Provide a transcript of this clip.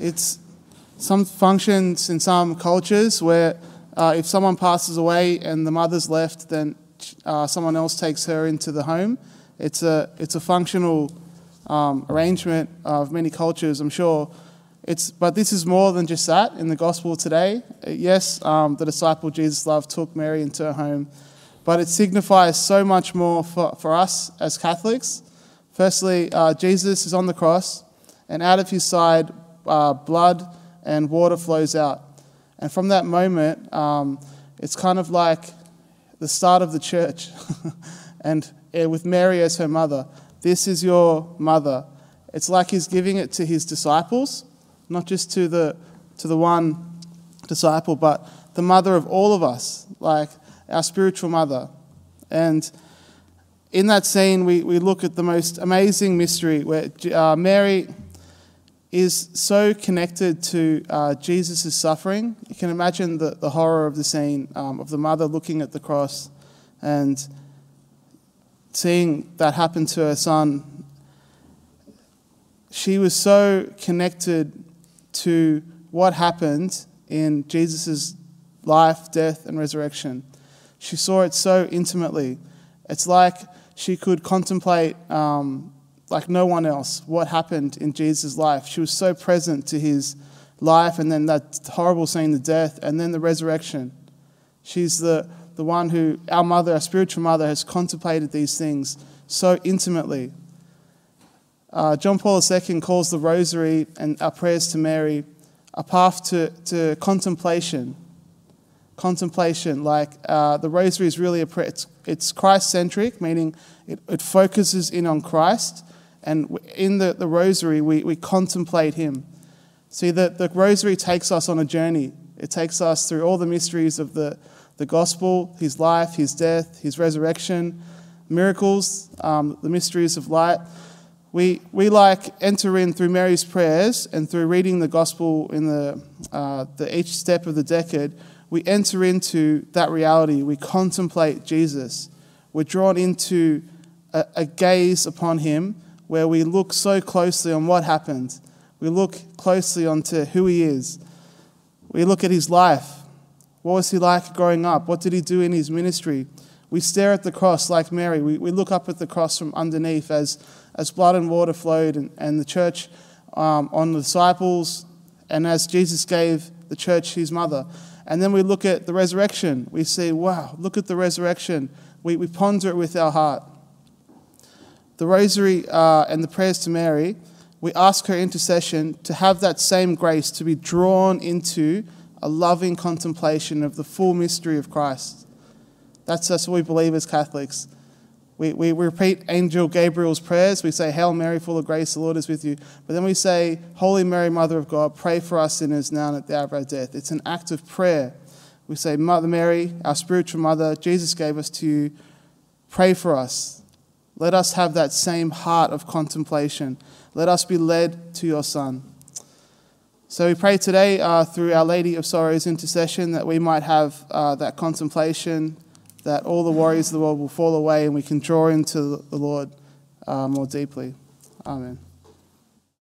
It's some functions in some cultures where uh, if someone passes away and the mother's left, then uh, someone else takes her into the home. It's a, it's a functional um, arrangement of many cultures, I'm sure. It's, but this is more than just that in the gospel today. Yes, um, the disciple Jesus loved took Mary into her home, but it signifies so much more for, for us as Catholics. Firstly, uh, Jesus is on the cross, and out of his side, uh, blood and water flows out. And from that moment, um, it's kind of like the start of the church. and with Mary as her mother, this is your mother. It's like he's giving it to his disciples, not just to the, to the one disciple, but the mother of all of us, like our spiritual mother. And in that scene, we, we look at the most amazing mystery where uh, Mary is so connected to uh, Jesus' suffering. You can imagine the, the horror of the scene um, of the mother looking at the cross and seeing that happen to her son. She was so connected to what happened in Jesus' life, death, and resurrection. She saw it so intimately. It's like she could contemplate um, like no one else what happened in Jesus' life. She was so present to his life and then that horrible scene, the death, and then the resurrection. She's the, the one who, our mother, our spiritual mother, has contemplated these things so intimately. Uh, John Paul II calls the rosary and our prayers to Mary a path to, to contemplation. Contemplation, like uh, the rosary is really a prayer, it's, it's Christ centric, meaning it, it focuses in on Christ and in the, the rosary, we, we contemplate Him. See, the, the rosary takes us on a journey. It takes us through all the mysteries of the, the gospel, His life, His death, His resurrection, miracles, um, the mysteries of light. We, we like enter in through Mary's prayers and through reading the gospel in the, uh, the each step of the decade, we enter into that reality. We contemplate Jesus. We're drawn into a, a gaze upon Him where we look so closely on what happened. We look closely onto who he is. We look at his life. What was he like growing up? What did he do in his ministry? We stare at the cross like Mary. We, we look up at the cross from underneath as, as blood and water flowed and, and the church um, on the disciples and as Jesus gave the church his mother. And then we look at the resurrection. We see, wow, look at the resurrection. We, we ponder it with our heart the rosary uh, and the prayers to Mary, we ask her intercession to have that same grace to be drawn into a loving contemplation of the full mystery of Christ. That's, that's what we believe as Catholics. We, we, repeat Angel Gabriel's prayers. We say, Hail Mary, full of grace, the Lord is with you. But then we say, Holy Mary, Mother of God, pray for us sinners now and at the hour of our death. It's an act of prayer. We say, Mother Mary, our spiritual mother, Jesus gave us to you. Pray for us. Let us have that same heart of contemplation. Let us be led to your Son. So we pray today uh, through Our Lady of Sorrows intercession that we might have uh, that contemplation, that all the worries of the world will fall away and we can draw into the Lord uh, more deeply. Amen.